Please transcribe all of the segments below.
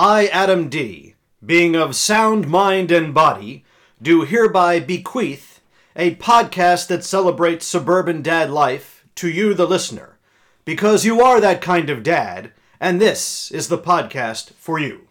I, Adam D., being of sound mind and body, do hereby bequeath a podcast that celebrates suburban dad life to you, the listener, because you are that kind of dad, and this is the podcast for you.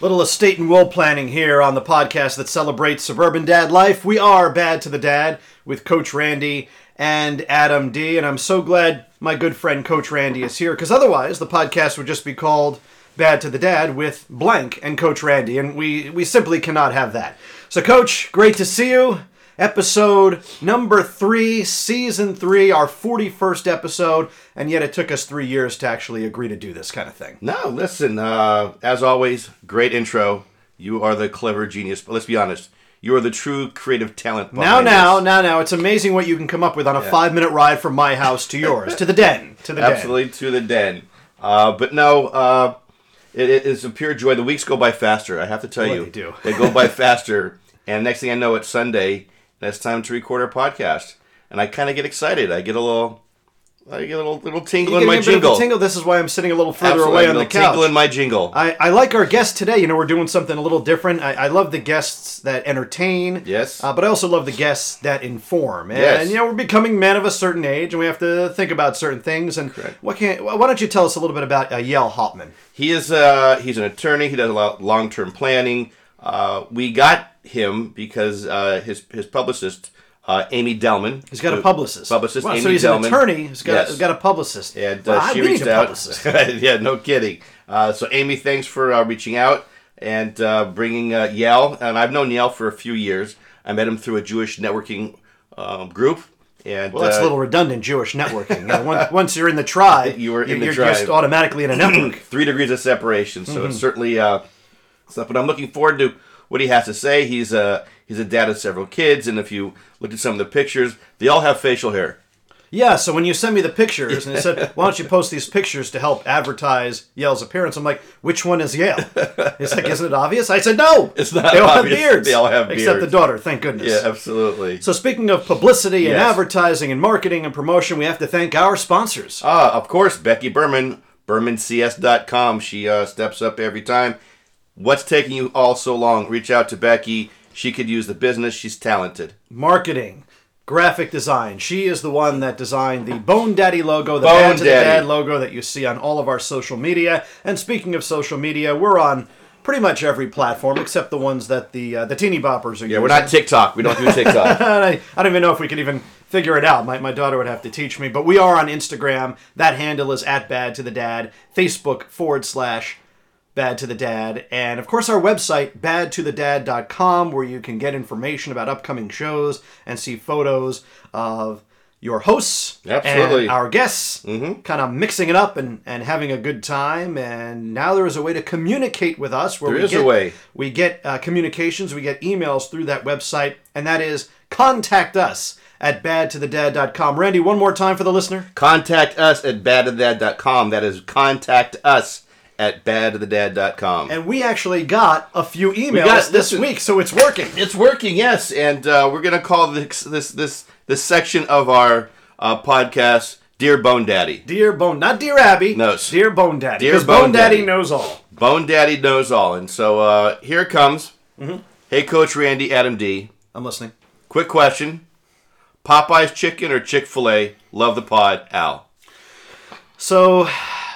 Little estate and will planning here on the podcast that celebrates suburban dad life. We are Bad to the Dad with Coach Randy and Adam D. And I'm so glad my good friend Coach Randy is here because otherwise the podcast would just be called Bad to the Dad with blank and Coach Randy. And we, we simply cannot have that. So, Coach, great to see you episode number three, season three, our 41st episode, and yet it took us three years to actually agree to do this kind of thing. No, listen, uh, as always, great intro. You are the clever genius, but let's be honest, you are the true creative talent. Now, now, now, now, it's amazing what you can come up with on a five minute ride from my house to yours, to the den, to the den. Absolutely to the den. Uh, but no, uh, it, it is a pure joy. The weeks go by faster, I have to tell you. they do. They go by faster. And next thing I know, it's Sunday, and it's time to record our podcast. And I kind of get excited. I get a little, I get a little, little tingle in my a bit of a jingle. tingle. This is why I'm sitting a little further Absolutely, away on the little tingle in my jingle. I, I like our guest today. You know, we're doing something a little different. I, I love the guests that entertain. Yes. Uh, but I also love the guests that inform. And, Yes. you know, we're becoming men of a certain age, and we have to think about certain things. And Correct. what can? Why don't you tell us a little bit about uh, Yale Hauptman? He is uh, he's an attorney. He does a lot long term planning. Uh, we got him because uh, his his publicist uh, Amy Delman. He's got a publicist. Publicist. Wow, Amy so he's Delman. an attorney. He's got, Yes. he's got a publicist. And uh, Wow, she reached out. publicist. yeah, no kidding. Uh, so Amy, thanks for uh, reaching out and uh, bringing uh, Yale. And I've known Yale for a few years. I met him through a Jewish networking um, group. And Well, that's a little redundant Jewish networking. You know, once, once you're in the tribe, You were in the you're tribe. just automatically in a network. three degrees of separation. So Mm-hmm. it's certainly uh, stuff. But I'm looking forward to what he has to say. He's a he's a dad of several kids, and if you look at some of the pictures, they all have facial hair. Yeah, so when you send me the pictures and it said, "Why don't you post these pictures to help advertise Yale's appearance?" I'm like, "Which one is Yale?" It's like, "Isn't it obvious?" I said, "No, It's not They all obvious. have beards. They all have beards, except the daughter. Thank goodness." Yeah, absolutely. So speaking of publicity and Yes. advertising and marketing and promotion, we have to thank our sponsors. Ah, of course, Becky Berman, BermanCS.com. She uh, steps up every time. What's taking you all so long? Reach out to Becky. She could use the business. She's talented. marketing, graphic design. She is the one that designed the Bone Daddy logo, the Bone Bad to the Daddy. Dad logo that you see on all of our social media. And speaking of social media, we're on pretty much every platform except the ones that the uh, the teeny boppers are Yeah, we're not TikTok. We don't do TikTok. I, I don't even know if we could even figure it out. My, my daughter would have to teach me. But we are on Instagram. That handle is at Bad to the Dad. Facebook forward slash Bad to the Dad. And of course, our website, badtothedad.com, where you can get information about upcoming shows and see photos of your hosts Absolutely. and our guests, mm-hmm. kind of mixing it up and, and having a good time. And now there is a way to communicate with us. Where There we is a get, way. We get uh, communications, we get emails through that website, and that is contact us at badtothedad.com. Randy, one more time for the listener. contact us at badtothedad.com. That is contact us at badtothedad.com. And we actually got a few emails got- this week, so it's working. It's working, yes, and uh, we're gonna call this this this this section of our uh, podcast "Dear Bone Daddy." Dear Bone, not Dear Abby. No. Dear Bone Daddy. Dear Because Bone Bone Daddy Daddy. knows all. Bone Daddy knows all, and so uh, here it comes. Mm-hmm. Hey, Coach Randy, Adam D. I'm listening. Quick question: Popeye's chicken or Chick Fil A? Love the pod, Al. So,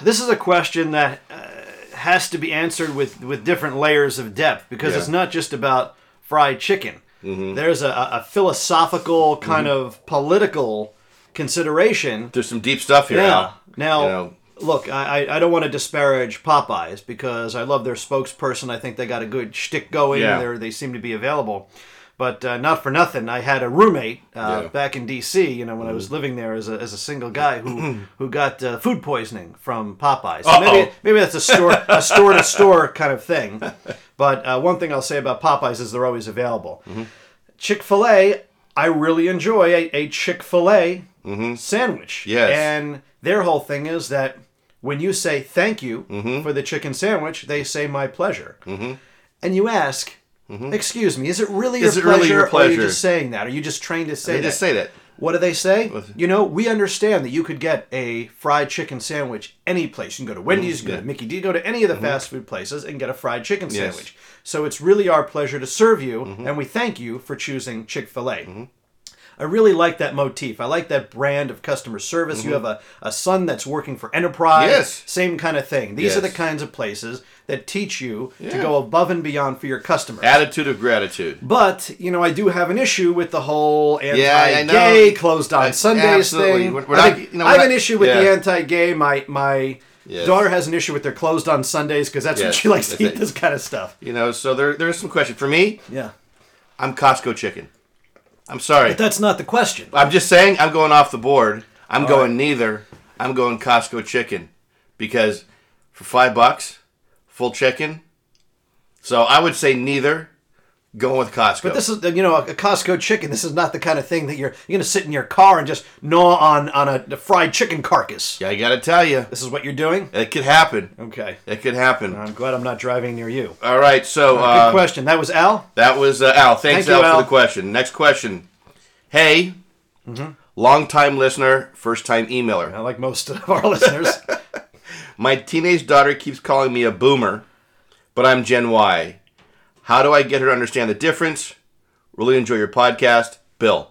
this is a question that uh, has to be answered with, with different layers of depth because Yeah. it's not just about fried chicken. Mm-hmm. There's a, a philosophical, kind mm-hmm. of political consideration There's some deep stuff here, Yeah. Now, You know, look, I, I don't want to disparage Popeyes because I love their spokesperson. I think they got a good shtick going. Yeah. They seem to be available. But uh, not for nothing, I had a roommate uh, Yeah. Mm-hmm. back in D.C. You know, when I was living there as a, as a single guy who who got uh, food poisoning from Popeyes. So maybe Uh-oh. maybe that's a store a store to store kind of thing. But uh, one thing I'll say about Popeyes is they're always available. Mm-hmm. Chick Fil A, I really enjoy a, a Chick Fil A sandwich. Mm-hmm. Yes. and their whole thing is that when you say thank you Mm-hmm. for the chicken sandwich, they say my pleasure. Mm-hmm. And you ask, excuse me, is it really Is your it really pleasure? your Or are you just saying that? Are you just trained to say They that? just say that. What do they say? You know, we understand that you could get a fried chicken sandwich any place. You can go to Wendy's, you can go to Mickey D, go to any of the fast food places and get a fried chicken Mm-hmm. Yes. Mm-hmm. sandwich. So it's really our pleasure to serve you, and we thank you for choosing Chick fil A. I really like that motif. I like that brand of customer service. You have a, a son that's working for Enterprise. Mm-hmm. Yes. Same kind of thing. These are the kinds of places that teach you to go above and beyond for your customers. Attitude of gratitude. But you know, I do have an issue with the whole Yeah, anti-gay, closed on Uh, Sundays absolutely. thing. We're- we're I, not- you know, I have we're an issue with yeah. the anti-gay. My my Yes. daughter has an issue with their closed on Sundays because that's when she likes to eat it. this kind of stuff. You know, so there there's some question for me. Yeah, I'm Costco chicken. I'm sorry. but that's not the question. I'm just saying I'm going off the board. I'm All going right. neither. I'm going Costco chicken because for five bucks, full chicken. So I would say neither. Going with Costco. But this is you know a Costco chicken. This is not the kind of thing that you're you're gonna sit in your car and just gnaw on on a, a fried chicken carcass. Yeah, I gotta tell you, This is what you're doing. it could happen. Okay, It could happen. I'm glad I'm not driving near you. All right, so Good uh, question. That was Al. that was uh, Al. Thanks, Thank you, Al, Al. for the question. Next question. Hey, Mm-hmm. long time listener, first time emailer. I like most of our listeners. My teenage daughter keeps calling me a boomer, but I'm Gen Y. How do I get her to understand the difference? Really enjoy your podcast, Bill.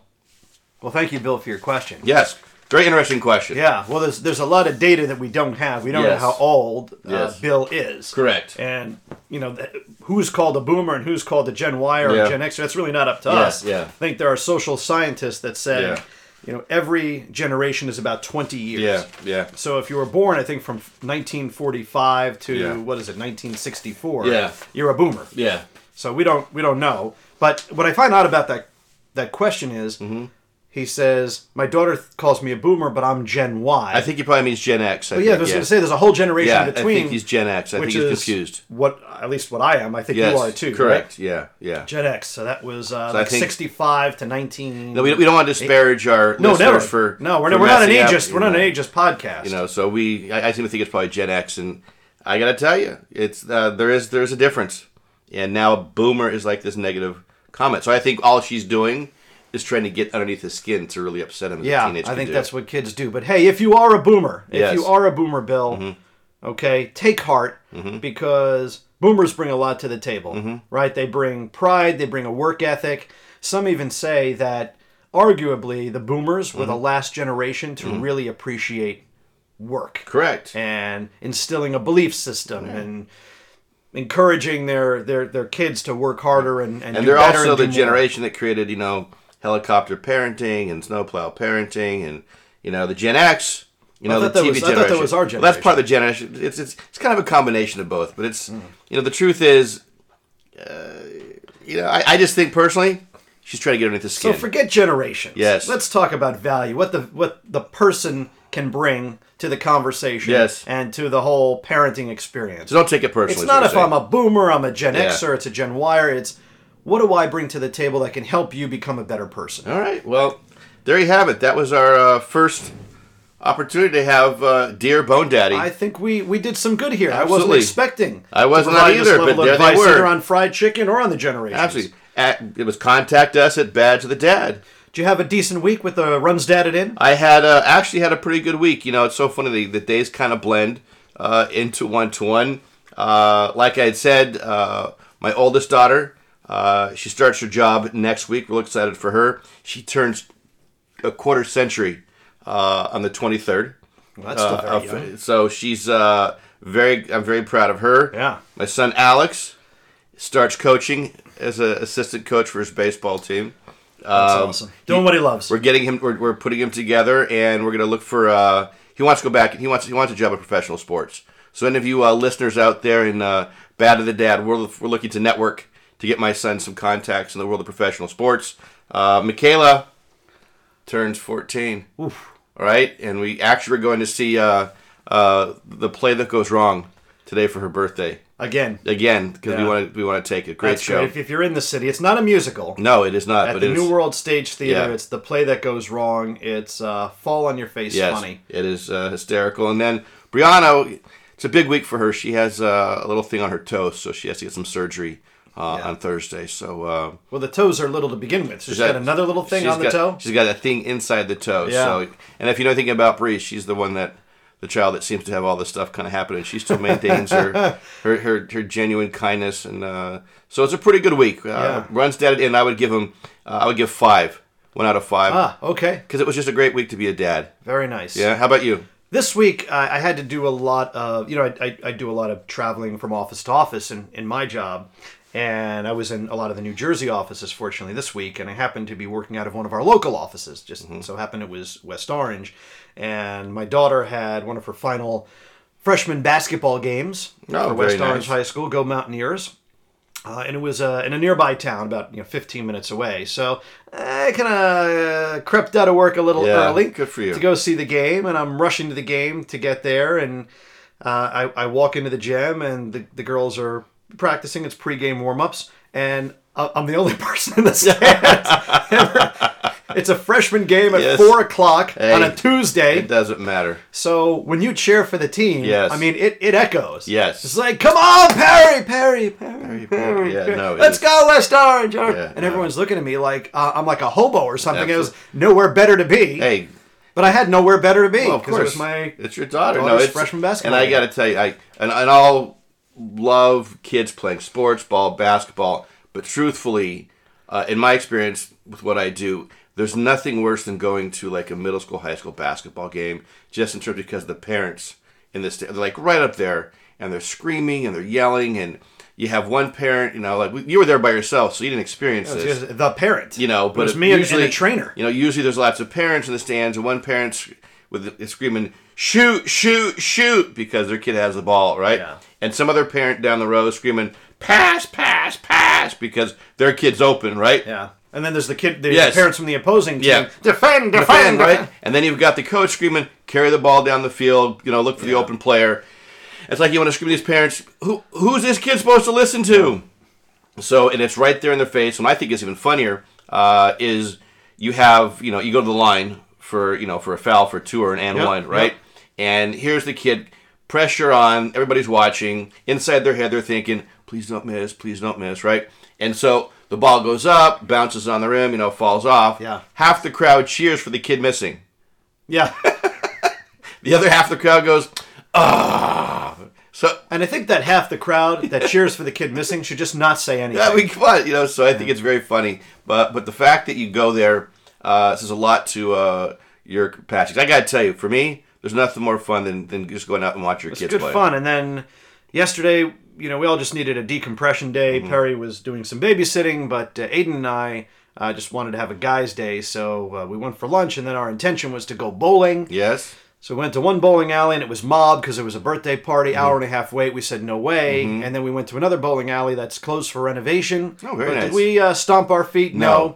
well, thank you, Bill, for your question. Yes, very interesting question. Yeah, well, there's there's a lot of data that we don't have. We don't Yes. know how old uh, Yes. Bill is. Correct. And you know th- who's called a boomer and who's called a Gen Y or Yeah. a Gen X. That's really not up to Yeah, us. yeah. I think there are social scientists that say, Yeah. you know, every generation is about 20 years. Yeah, yeah. So if you were born, I think from 1945 to what is it, 1964? Yeah. You're a boomer. Yeah. So we don't we don't know. But what I find out about that that question is, Mm-hmm. he says my daughter th- calls me a boomer, but I'm Gen Y. I think he probably means Gen X. I But yeah, I was going to say there's a whole generation Yeah, between. I think he's Gen X. I think he's is confused. What at least what I am. I think Yes, you are too. correct. right? Yeah, yeah. Gen X. So that was uh, I like think- 65 to 19. No, we, we don't want to disparage our no, never. for no, we're, for we're not an up, ageist. We're not an know. ageist podcast. You know, so we I, I seem to think it's probably Gen X, and I gotta tell you, it's uh, there is there's a difference, and now boomer is like this negative comment. So I think all she's doing is trying to get underneath his skin to really upset him. As a yeah, I think do. that's what kids do. But hey, if you are a boomer, if Yes. Mm-hmm. you are a boomer, Bill, okay, take heart because boomers bring a lot to the table, Mm-hmm. right? They bring pride, they bring a work ethic. Some even say that arguably the boomers were Mm-hmm. the last generation to really appreciate work correct. and instilling a belief system and encouraging their, their, their kids to work harder and, and, and they're also and the more. generation that created, you know, helicopter parenting and snowplow parenting, and you know the Gen X. You know, the TV was- I thought that generation. was our Well, that's part of the generation. It's, it's it's kind of a combination of both. But it's you know the truth is, uh, you know, I, I just think personally, she's trying to get underneath the skin. So forget generations. Yes. Let's talk about value. What the what the person can bring to the conversation. Yes. And to the whole parenting experience. so don't take it personally. it's not if I'm I'm a boomer, I'm a Gen Yeah. Xer, it's a Gen Yer. It's what do I bring to the table that can help you become a better person? All right. Well, there you have it. That was our uh, first opportunity to have uh, dear Bone Daddy. I think we we did some good here. I wasn't expecting. I wasn't either, but there they were. either on fried chicken or on the generations. Absolutely. At, it was contact us at Bad to the Dad. Did you have a decent week with the runs dadded in? I had uh, actually had a pretty good week. You know, it's so funny the, the days kind of blend uh, into one to one. Uh, Like I had said, uh, my oldest daughter, uh, she starts her job next week. Real excited for her. She turns a quarter century uh, on the twenty third. Well, that's still very young. so she's uh, very. I'm very proud of her. Yeah. My son Alex starts coaching as an assistant coach for his baseball team. That's Um, awesome. Doing what he loves. We're getting him. We're, we're putting him together, and we're going to look for. Uh, he wants to go back. And he wants. He wants a job in professional sports. So, any of you uh, listeners out there in uh, Bad of the Dad, we're, we're looking to network to get my son some contacts in the world of professional sports. Uh, Michaela turns fourteen. Oof. All right, and we actually are going to see uh, uh, the play that goes wrong today for her birthday Again. again because we Yeah. want to we want to take a great That's show. great. If, if you're in the city, it's not a musical. No, it is not. At but the it New World Stage Theater, Yeah. it's the play that goes wrong. It's uh, fall on your face Yes, funny. it is uh, hysterical. And then Brianna, it's a big week for her. She has uh, a little thing on her toe, so she has to get some surgery uh, on Thursday. So uh, Well, the toes are little to begin with. So she's got, another little thing she's on the got- toe. She's got a thing inside the toe. Yeah. So, and if you know anything about Bree, she's the one that the child that seems to have all this stuff kind of happening. She still maintains her, her her her genuine kindness, and uh, so it's a pretty good week. Uh, Yeah. Runs dad, and I would give him, uh, I would give five, one out of five, Ah, okay. because it was just a great week to be a dad. Very nice. Yeah. How about you? This week, I I had to do a lot of, you know, I, I, I do a lot of traveling from office to office in, in my job. And I was in a lot of the New Jersey offices, fortunately, this week. And I happened to be working out of one of our local offices. Just Mm-hmm. so happened it was West Orange. And my daughter had one of her final freshman basketball games Oh, for West very Orange nice. High School. Go Mountaineers. Uh, and it was uh, in a nearby town, about you know 15 minutes away. So I kind of uh, crept out of work a little Yeah, early. good for you. To go see the game, and I'm rushing to the game to get there. And uh, I, I walk into the gym, and the, the girls are practicing. It's pregame warm ups, and I'm the only person in the stands. it's a freshman game at Yes. four o'clock Hey, on a Tuesday. It doesn't matter. So when you cheer for the team, Yes. I mean it, it echoes. Yes. It's like, come on, Perry, Perry, Perry, Perry, Perry. Yeah, no, let's is. go West Orange. Orange." Yeah, and no. everyone's looking at me like uh, I'm like a hobo or something. It was nowhere better to be. Hey, But I had nowhere better to be Well, of because it course, was my it's your daughter. No, it's freshman basketball And I got to tell you, I and, and I'll love kids playing sports, ball, basketball. But truthfully, uh, in my experience with what I do, there's nothing worse than going to like a middle school, high school basketball game, just in terms because the parents in this they're like right up there and they're screaming and they're yelling and you have one parent, you know, like you were there by yourself, so you didn't experience this the parent. you know, It but was me and, and usually the trainer. You know, usually there's lots of parents in the stands, and one parent's with screaming, "Shoot, shoot, shoot!" because their kid has the ball, right? Yeah. And some other parent down the row screaming, "Pass, pass, pass!" because their kid's open, right? Yeah. And then there's the kid, the Yes. parents from the opposing team. Yeah. Defend, defend, Defend, right? And then you've got the coach screaming, "Carry the ball down the field!" You know, look for the open player. It's like you want to scream to these parents, "Who, who's this kid supposed to listen to?" So, and it's right there in their face. And I think it's even funnier uh, is you have, you know, you go to the line for, you know, for a foul for two or an and Yep, one, right? yep. And here's the kid, pressure on, everybody's watching. Inside their head, they're thinking, please don't miss, please don't miss, right? And so the ball goes up, bounces on the rim, you know, falls off. Yeah. Half the crowd cheers for the kid missing. Yeah. The other half of the crowd goes, ah. So and I think that half the crowd that cheers for the kid missing should just not say anything. Yeah, we fun, you know. So I think it's very funny. But but the fact that you go there uh, says a lot to uh, your capacity. I gotta tell you, for me, there's nothing more fun than, than just going out and watch your kids. it's kids good play. fun. And then yesterday, you know, we all just needed a decompression day. Mm-hmm. Perry was doing some babysitting, but uh, Aiden and I uh, just wanted to have a guys' day, so uh, we went for lunch. And then our intention was to go bowling. Yes. So we went to one bowling alley and it was mobbed because it was a birthday party, Mm-hmm. hour and a half wait. We said no way, and then we went to another bowling alley that's closed for renovation. Oh, very but nice. Did we uh, stomp our feet? No. No.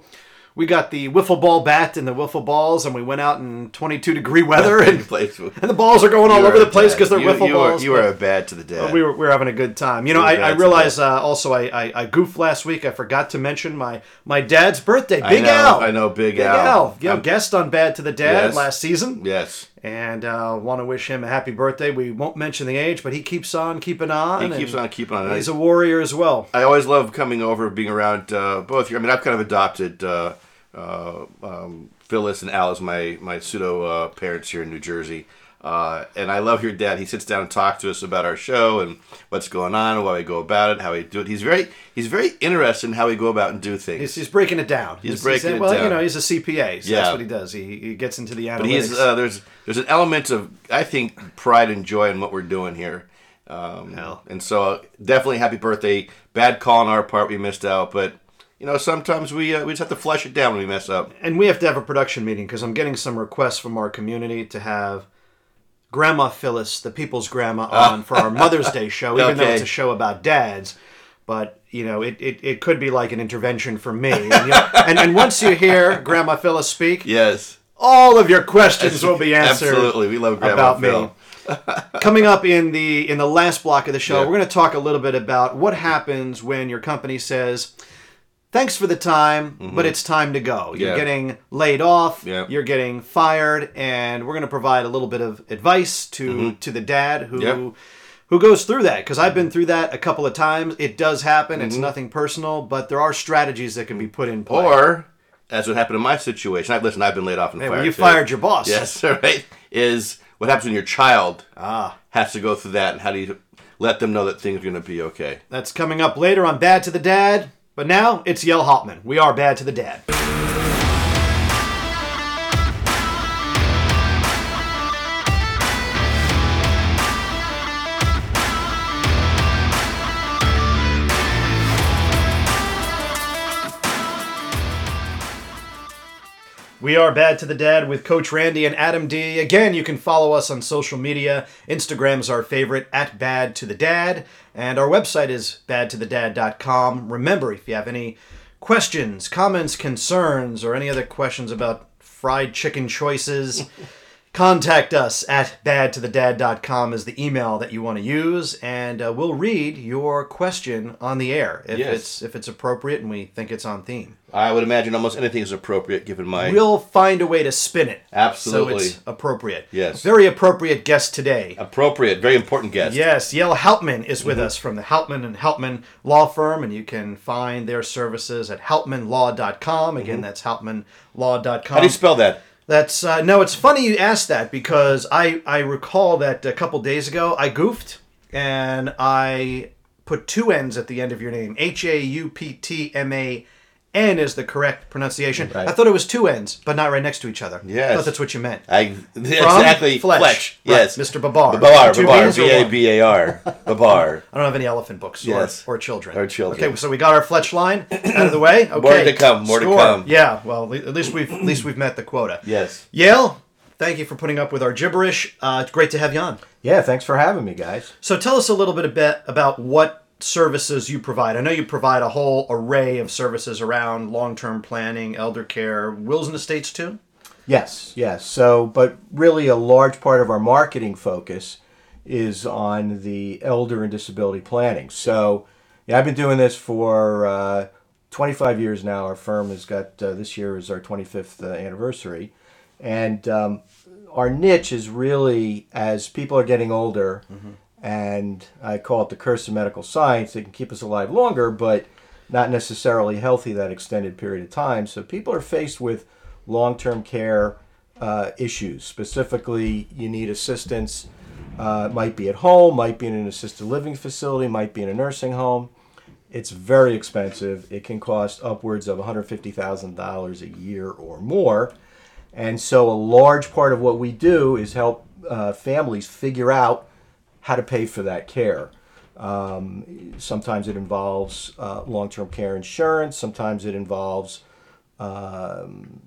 We got the wiffle ball bat and the wiffle balls, and we went out in 22 degree weather, and, and the balls are going all over the place because they're you, wiffle you balls. Are, you are a bad to the dad. we were, we were having a good time. You know, I, I to realized uh, also I, I, I goofed last week. I forgot to mention my, my dad's birthday. I Big know, Al. I know, Big, Big Al. Al. You know, guest on Bad to the Dad Yes. last season yes. and uh, want to wish him a happy birthday. We won't mention the age, but he keeps on keeping on. He keeps on keeping on. He's a warrior as well. I always love coming over, being around uh, both. you. I mean, I've kind of adopted uh, uh, um, Phyllis and Alice, my my pseudo uh, parents here in New Jersey, uh, and I love your dad. He sits down and talks to us about our show and what's going on, and why we go about it, how we do it. He's very he's very interested in how we go about and do things. He's, he's breaking it down. He's breaking it down. well, you know, he's a CPA, so Yeah. that's what he does. He, he gets into the analytics. but he's uh, there's there's an element of I think pride and joy in what we're doing here. Um, Hell. and so uh, definitely happy birthday. Bad call on our part, we missed out, but you know sometimes we uh, we just have to flush it down when we mess up. and we have to have a production meeting because I'm getting some requests from our community to have Grandma Phyllis, the people's grandma, on for our Mother's Day show, even though it's a show about dads. But you know, it, it, it could be like an intervention for me. And, you know, and and once you hear Grandma Phyllis speak, Yes, all of your questions will be answered. Absolutely, we love Grandma about Phil. me. Coming up in the in the last block of the show, Yeah. we're going to talk a little bit about what happens when your company says, thanks for the time, but it's time to go. You're Yeah. getting laid off, Yeah. you're getting fired, and we're going to provide a little bit of advice to to the dad who Mm-hmm. Yep. who goes through that because I've been through that a couple of times. It does happen. Mm-hmm. It's nothing personal, but there are strategies that can be put in play. Or, as what happened in my situation, I've listen. I've been laid off and Hey, fired. when you too. fired your boss. Yes, right. Is what happens when your child Ah. has to go through that, and how do you let them know that things are going to be okay? That's coming up later on Bad to the Dad. But now it's Yale Hauptman. We are Bad to the Dad. We are Bad to the Dad with Coach Randy and Adam D. Again, you can follow us on social media. Instagram is our favorite, at Bad to the Dad. And our website is badtothedad.com. Remember, if you have any questions, comments, concerns, or any other questions about fried chicken choices, contact us at badtothedad.com is the email that you want to use. And uh, we'll read your question on the air if, Yes. it's, if it's appropriate and we think it's on theme. I would imagine almost anything is appropriate given my. We'll find a way to spin it. Absolutely. So it's appropriate. Yes. Very appropriate guest today. appropriate, very important guest. Yes, Yale Hauptman is with Mm-hmm. us from the Hauptman and Hauptman Law Firm, and you can find their services at hauptmanlaw.com. Again, that's hauptmanlaw.com. Mm-hmm. How do you spell that? That's uh, no. It's funny you asked that because I I recall that a couple days ago I goofed and I put two N's at the end of your name. H A U P T M A N is the correct pronunciation. Right. I thought it was two N's, but not right next to each other. I Yes. thought that's what you meant. I exactly Fletch. Fletch. Right, Yes, Mr. Babar. Babar. Two Babar. Or B a b a r. Babar. I don't have any elephant books Yes. or, or children. Or children. Okay, so we got our Fletch line out of the way. Okay. More to come, more to come. Yeah, well, at least we've at least we've met the quota. Yes. Yale, thank you for putting up with our gibberish. Uh, it's great to have you on. Yeah, thanks for having me, guys. So tell us a little bit about what services you provide. I know you provide a whole array of services around long-term planning, elder care, wills and estates too. Yes, yes. So, but really, a large part of our marketing focus is on the elder and disability planning. So, yeah, I've been doing this for uh, 25 years now. Our firm has got uh, this year is our 25th uh, anniversary, and um, our niche is really as people are getting older, and I call it the curse of medical science. It can keep us alive longer, but not necessarily healthy that extended period of time. So people are faced with long-term care uh, issues. Specifically, you need assistance. Uh, might be at home, might be in an assisted living facility, might be in a nursing home. It's very expensive. It can cost upwards of $150,000 a year or more. And so, a large part of what we do is help uh, families figure out how to pay for that care. Um, sometimes it involves uh, long term care insurance, sometimes it involves um,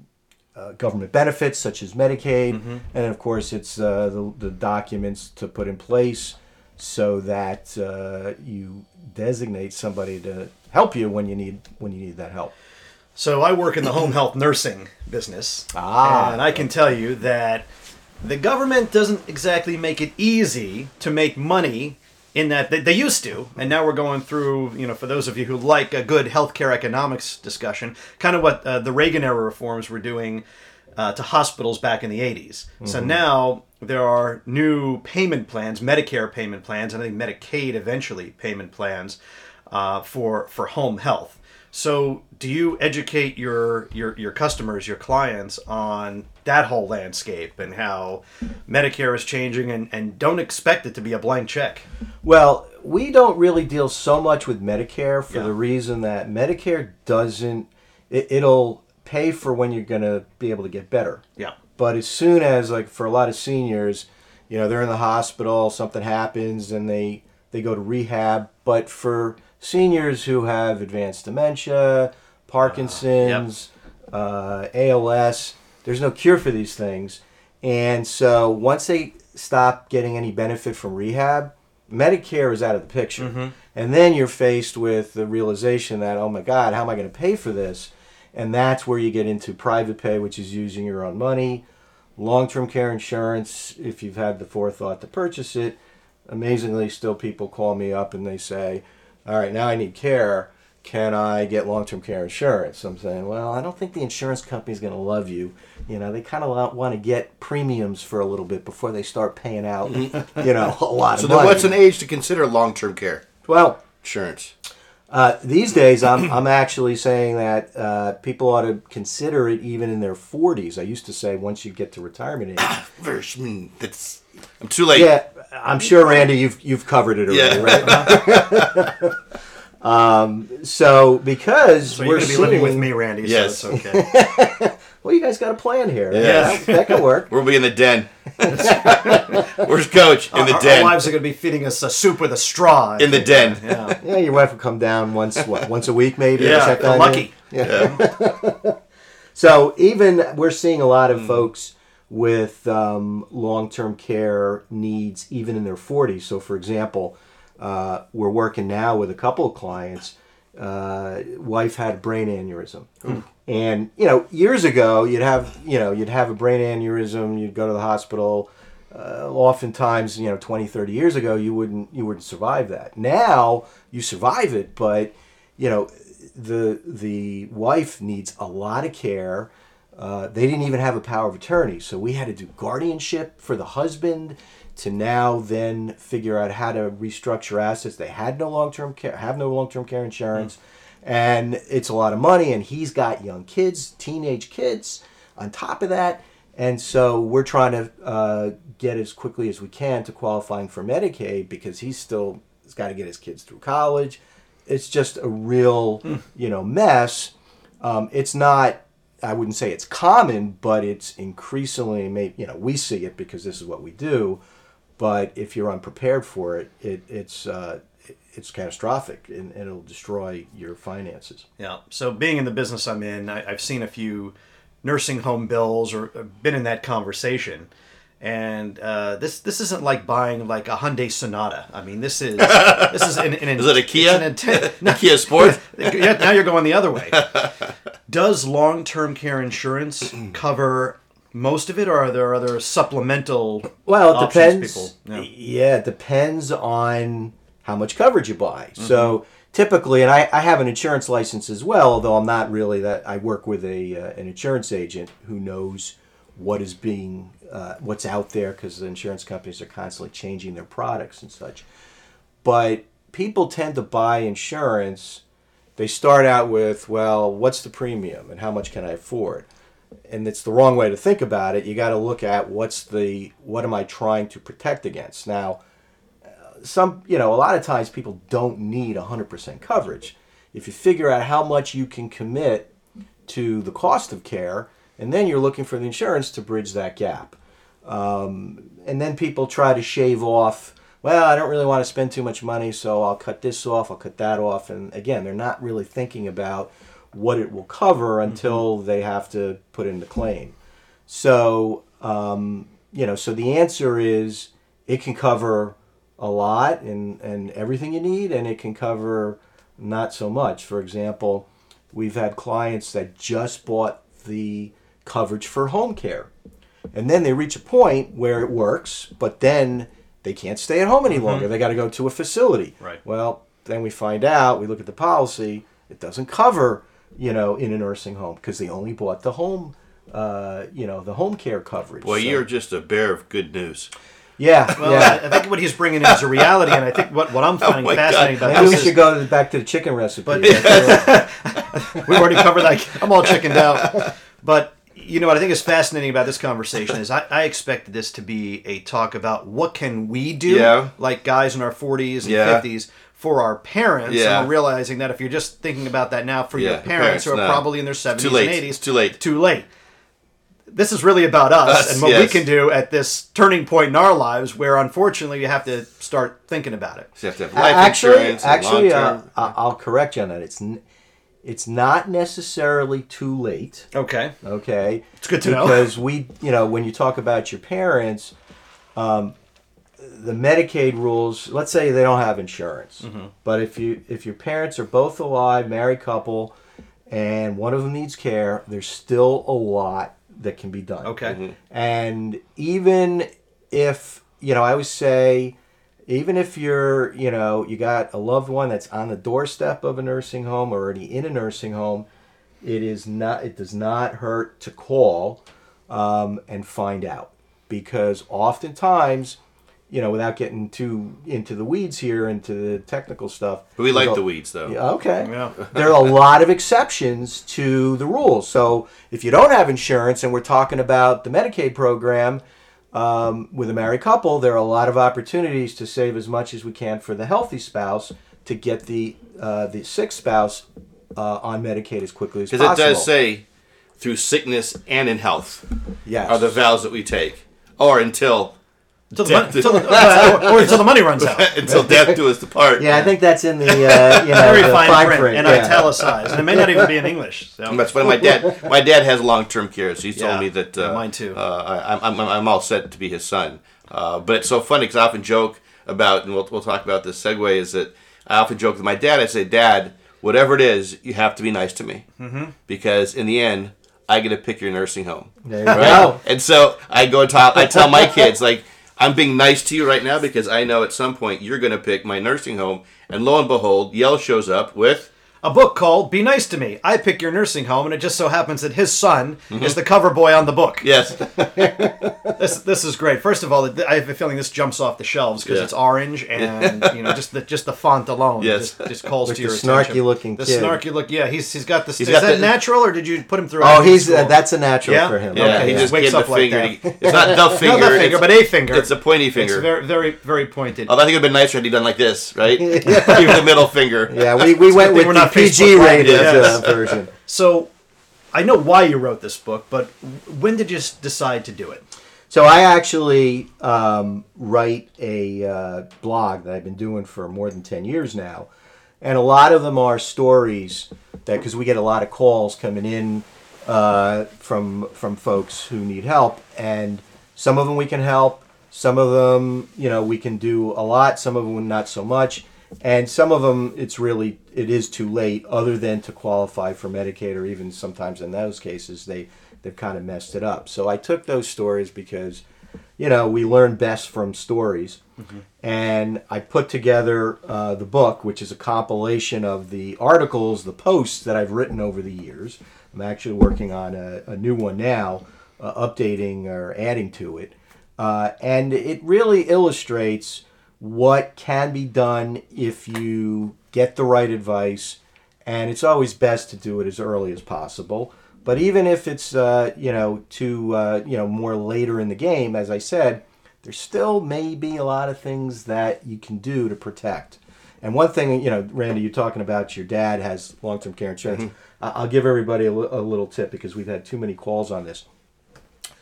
uh, government benefits such as Medicaid, and of course, it's uh, the, the documents to put in place so that uh, you designate somebody to help you when you need when you need that help. So I work in the home health nursing business, Ah. and I can tell you that the government doesn't exactly make it easy to make money. In that they, they used to, and now we're going through. You know, for those of you who like a good healthcare economics discussion, kind of what uh, the Reagan era reforms were doing uh, to hospitals back in the 80s. So now there are new payment plans, Medicare payment plans, and I think Medicaid eventually payment plans uh, for for home health. So, do you educate your your your customers, your clients on that whole landscape and how Medicare is changing and and don't expect it to be a blank check? Well, we don't really deal so much with Medicare for Yeah. the reason that Medicare doesn't. It, it'll pay for when you're going to be able to get better. Yeah. But as soon as, like, for a lot of seniors, you know, they're in the hospital, something happens, and they they go to rehab. But for seniors who have advanced dementia, Parkinson's, uh, ALS, there's no cure for these things. And so once they stop getting any benefit from rehab, Medicare is out of the picture. And then you're faced with the realization that, oh my God, how am I going to pay for this? And that's where you get into private pay, which is using your own money, long term care insurance, if you've had the forethought to purchase it. Amazingly, still people call me up and they say, all right, now I need care. can I get long term care insurance? So I'm saying, well, I don't think the insurance company's going to love you. You know, they kind of want to get premiums for a little bit before they start paying out, you know, a lot So of money. what's an age to consider long-term care well, insurance? uh, these days, I'm, I'm actually saying that uh, people ought to consider it even in their 40s. I used to say once you get to retirement age. First, I mean, that's I'm too late. Yeah, I'm sure, Randy, you've you've covered it already, Yeah. right? um, so because So we're you're gonna be living with me, Randy. Yes. So it's okay. Well, you guys got a plan here. Yeah. that, that could work. We'll be in the den. Where's Coach? In the our, den. Our wives are going to be feeding us a soup with a straw. In the den. Yeah. Yeah, your wife will come down once what, once a week, maybe. Yeah, check lucky. You. Yeah. so even we're seeing a lot of folks with um, long-term care needs, even in their 40s. So, for example, uh, we're working now with a couple of clients. Uh, wife had a brain aneurysm, and you know, years ago, you'd have you know you'd have a brain aneurysm, you'd go to the hospital. Uh, oftentimes, you know, 20, 30 years ago, you wouldn't you wouldn't survive that. Now you survive it, but you know, the the wife needs a lot of care. Uh, they didn't even have a power of attorney, so we had to do guardianship for the husband to now then figure out how to restructure assets. They had no long term care, have no long term care insurance, and it's a lot of money. And he's got young kids, teenage kids, on top of that, and so we're trying to uh, get as quickly as we can to qualifying for Medicaid because he's still has got to get his kids through college. It's just a real, you know, mess. Um, it's not. I wouldn't say it's common, but it's increasingly. Maybe you know we see it because this is what we do. But if you're unprepared for it, it it's uh, it's catastrophic and, and it'll destroy your finances. Yeah. So being in the business I'm in, I, I've seen a few nursing home bills or uh, been in that conversation. And uh, this this isn't like buying like a Hyundai Sonata. I mean, this is this is an, an Is it a Kia? It's an inten- no, Kia Sport? yeah, now you're going the other way. Does long term care insurance cover most of it, or are there other supplemental? Well, it depends. People, yeah. Yeah, it depends on how much coverage you buy. So typically, and I, I have an insurance license as well, although I'm not really that. I work with a uh, an insurance agent who knows what is being uh, what's out there because the insurance companies are constantly changing their products and such. But people tend to buy insurance. They start out with, well, what's the premium and how much can I afford? and it's the wrong way to think about it. You got to look at what's the what am I trying to protect against. Now, some you know a lot of times people don't need 100% coverage. If you figure out how much you can commit to the cost of care, and then you're looking for the insurance to bridge that gap. Um, and then people try to shave off. Well, I don't really want to spend too much money, so I'll cut this off. I'll cut that off. And again, they're not really thinking about what it will cover until they have to put in the claim. So, um, you know, so the answer is it can cover a lot and, and everything you need, and it can cover not so much. For example, we've had clients that just bought the coverage for home care. And then they reach a point where it works, but then they can't stay at home any longer. They got to go to a facility. Right. Well, then we find out, we look at the policy, it doesn't cover, you know, in a nursing home because they only bought the home, uh, you know, the home care coverage. Well, So- you're just a bear of good news. yeah, Well, yeah. I, I think what he's bringing in is a reality, and I think what, what I'm finding my God. fascinating about Maybe we this should is go to the, back to the chicken recipe. But- That's, uh, we've already covered that. I'm all chickened out. But you know what I think is fascinating about this conversation is I, I expected this to be a talk about what can we do, Yeah. like guys in our 40s and Yeah. 50s, for our parents. Yeah. And we're realizing that if you're just thinking about that now for Yeah, your parents, parents, who are no. probably in their 70s too late. and 80s, too late. Too late. This is really about us, Us, and what we can do at this turning point in our lives where unfortunately you have to start thinking about it. So you have to have life actually, insurance. and actually, uh. I- I'll correct you on that. It's n- it's not necessarily too late. Okay. Okay, It's good to know. because we, you know, when you talk about your parents, um, the Medicaid rules. Let's say they don't have insurance, Mm-hmm. but if you if your parents are both alive, married couple, and one of them needs care, there's still a lot that can be done. Okay. Mm-hmm. And even if, you know, I always say, even if you're, you know, you got a loved one that's on the doorstep of a nursing home or already in a nursing home, it is not. It does not hurt to call um, and find out because oftentimes, you know, without getting too into the weeds here, into the technical stuff. But we like a- the weeds, though. Yeah, okay. Yeah. there are a lot of exceptions to the rules. So if you don't have insurance, and we're talking about the Medicaid program um, with a married couple, there are a lot of opportunities to save as much as we can for the healthy spouse to get the uh, the sick spouse uh, on Medicaid as quickly as possible. Because it does say, through sickness and in health, yes. are the vows that we take, or until Until the, mon- until the, uh, or until the money runs out. until death do us depart. yeah, I think that's in the uh, you know Very the fine, print, and yeah. italicized, and it may not even be in English. So. That's funny. My dad, my dad has long term care, so he told Yeah. me that. Uh, mine too. Uh, I, I'm, I'm, I'm all set to be his son. Uh, but it's so funny because I often joke about, and we'll, we'll talk about this segue, is that I often joke with my dad. I say, Dad, whatever it is, you have to be nice to me, mm-hmm. because in the end, I get to pick your nursing home. There you Right? go. And so I go and tell, I tell my kids like. I'm being nice to you right now because I know at some point you're going to pick my nursing home. And lo and behold, Yale shows up with a book called "Be Nice to Me." I pick your nursing home, and it just so happens that his son is the cover boy on the book. yes, This this is great. First of all, I have a feeling this jumps off the shelves because Yeah. it's orange, and you know, just the just the font alone Yes. just, just calls With to the your snarky attention. looking the kid. snarky look. Yeah, he's he's got the. He's is got that the- natural, or did you put him through? Oh, he's uh, that's a natural Yeah? for him. Yeah, Okay, he yeah. just Wakes the up like finger. that. He- it's not the Not finger. the finger, it's, but a finger. it's a pointy It's finger. very very very pointed. Although I think it'd been nicer had he done like this, right? Even the middle finger. Yeah, we, we went thing with we're the not PG Facebook rated friends. uh, version. So, I know why you wrote this book, but when did you decide to do it? So I actually um, write a uh, blog that I've been doing for more than ten years now, and a lot of them are stories that because we get a lot of calls coming in uh, from from folks who need help, and some of them we can help, some of them you know we can do a lot, some of them not so much, and some of them it's really it is too late, other than to qualify for Medicaid, or even sometimes in those cases they they've kind of messed it up. So I took those stories because you know we learn best from stories. And i put together uh, the book which is a compilation of the articles the posts that i've written over the years. I'm actually working on a, a new one now uh, updating or adding to it. Uh, and it really illustrates what can be done if you get the right advice and it's always best to do it as early as possible but even if it's uh, you know to uh, you know more later in the game as i said there still may be a lot of things that you can do to protect. And one thing, you know, Randy, you're talking about your dad has long-term care insurance. I- I'll give everybody a little tip because we've had too many calls on this.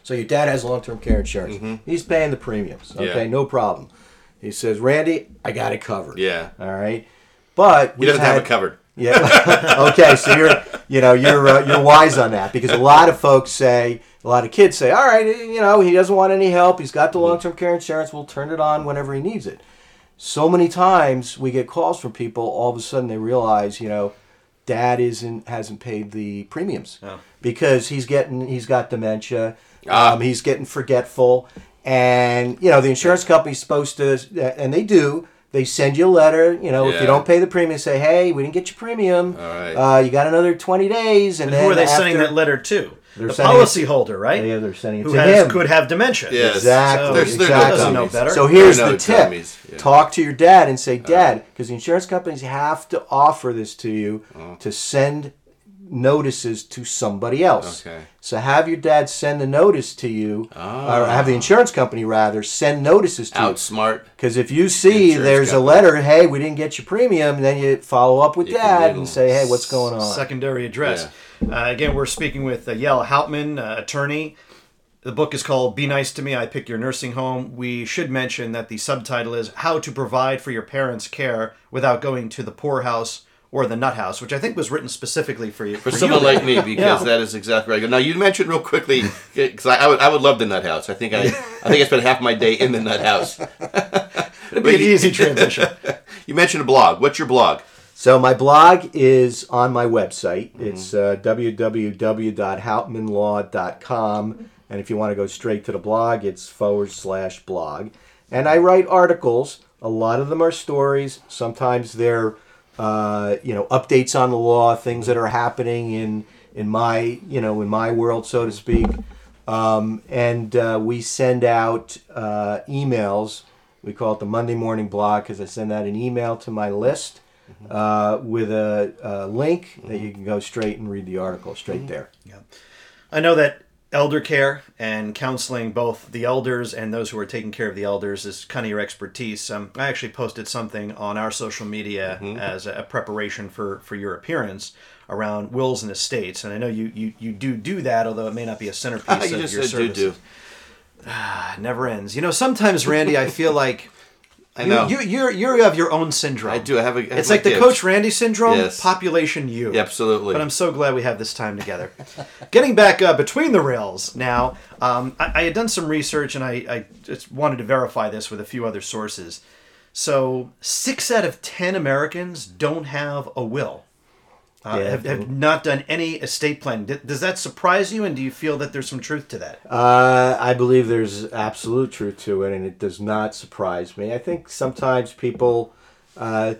So your dad has long-term care insurance. He's paying the premiums. Okay, Yeah. no problem. He says, Randy, I got it covered. Yeah. All right. But He we doesn't have it covered. yeah. okay, so you're you know you're uh, you're wise on that because a lot of folks say a lot of kids say, all right, you know he doesn't want any help. He's got the long term care insurance. We'll turn it on whenever he needs it. So many times we get calls from people. All of a sudden they realize you know dad isn't hasn't paid the premiums Oh. because he's getting he's got dementia. Ah. Um, he's getting forgetful, and you know the insurance company's supposed to, and they do. They send you a letter. You know, if you don't pay the premium, say, "Hey, we didn't get your premium. All right. Uh, you got another twenty days." And, And then who are they after, sending that letter to? They're The sending it- policyholder, right? Yeah, they're sending it Who to has, him. could have dementia. Yes. Exactly. So There's- they're no exactly. doesn't know better. So here's no the tip: yeah. talk to your dad and say, "Dad," because the insurance companies have to offer this to you Oh. to send notices to somebody else. Okay. So have your dad send the notice to you, Ah. or have the insurance company rather send notices to you. Outsmart. Because if you see Insurance there's a letter, hey, we didn't get your premium, then you follow up with You dad and say, hey, what's going on? secondary address. Uh, again, we're speaking with uh, Yale Hauptman, uh, attorney. The book is called Be Nice to Me, I Pick Your Nursing Home. We should mention that the subtitle is How to Provide for Your Parents' Care Without Going to the Poorhouse or the Nut House, which I think was written specifically for you. For someone like me, because Yeah. that is exactly right. Now you mentioned real quickly, because I, I would I would love the nut house. I think I I think I spent half my day in the nut house. It'd be an easy transition. You mentioned a blog. What's your blog? So my blog is on my website. Mm-hmm. It's uh, www.hauptmanlaw.com. And if you want to go straight to the blog, it's forward slash blog. And I write articles A lot of them are stories. Sometimes they're, uh, you know, updates on the law, things that are happening in in my, you know, in my world, so to speak. Um, and uh, we send out uh, emails. We call it the Monday morning blog because I send out an email to my list uh, with a, a link that you can go straight and read the article straight there. I know that elder care and counseling both the elders and those who are taking care of the elders is kind of your expertise. Um, I actually posted something on our social media as a, a preparation for, for your appearance around wills and estates, and I know you, you, you do do that, although it may not be a centerpiece you of just your said do do. Ah, never ends. You know, sometimes Randy, I feel like I you, know. you you you have your own syndrome. I do. I have a. I have It's like the gifts. Coach Randy syndrome, Yes. population you. Yeah, absolutely. But I'm so glad we have this time together. Getting back uh, between the rails now, um, I, I had done some research and I, I just wanted to verify this with a few other sources. So, six out of ten Americans don't have a will. Uh, Yeah. have, have not done any estate planning. D- Does that surprise you, and do you feel that there's some truth to that? Uh, I believe there's absolute truth to it, and it does not surprise me. I think sometimes people, uh,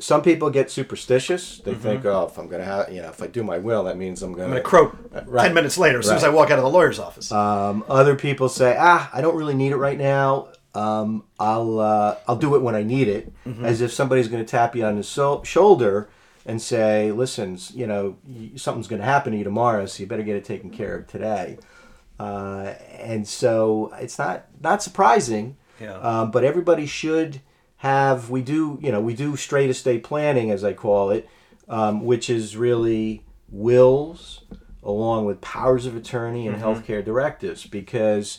some people get superstitious. They think, oh, if I'm gonna have, you know, if I do my will, that means I'm gonna. I'm going to croak right. ten minutes later as soon as I walk out of the lawyer's office. Um, other people say, ah, I don't really need it right now. Um, I'll uh, I'll do it when I need it, as if somebody's going to tap you on the so- shoulder and say, listen, you know, something's going to happen to you tomorrow, so you better get it taken care of today. Uh, and so it's not not surprising, Yeah. um, but everybody should have. We do, you know, we do straight estate planning, as I call it, um, which is really wills along with powers of attorney and healthcare directives because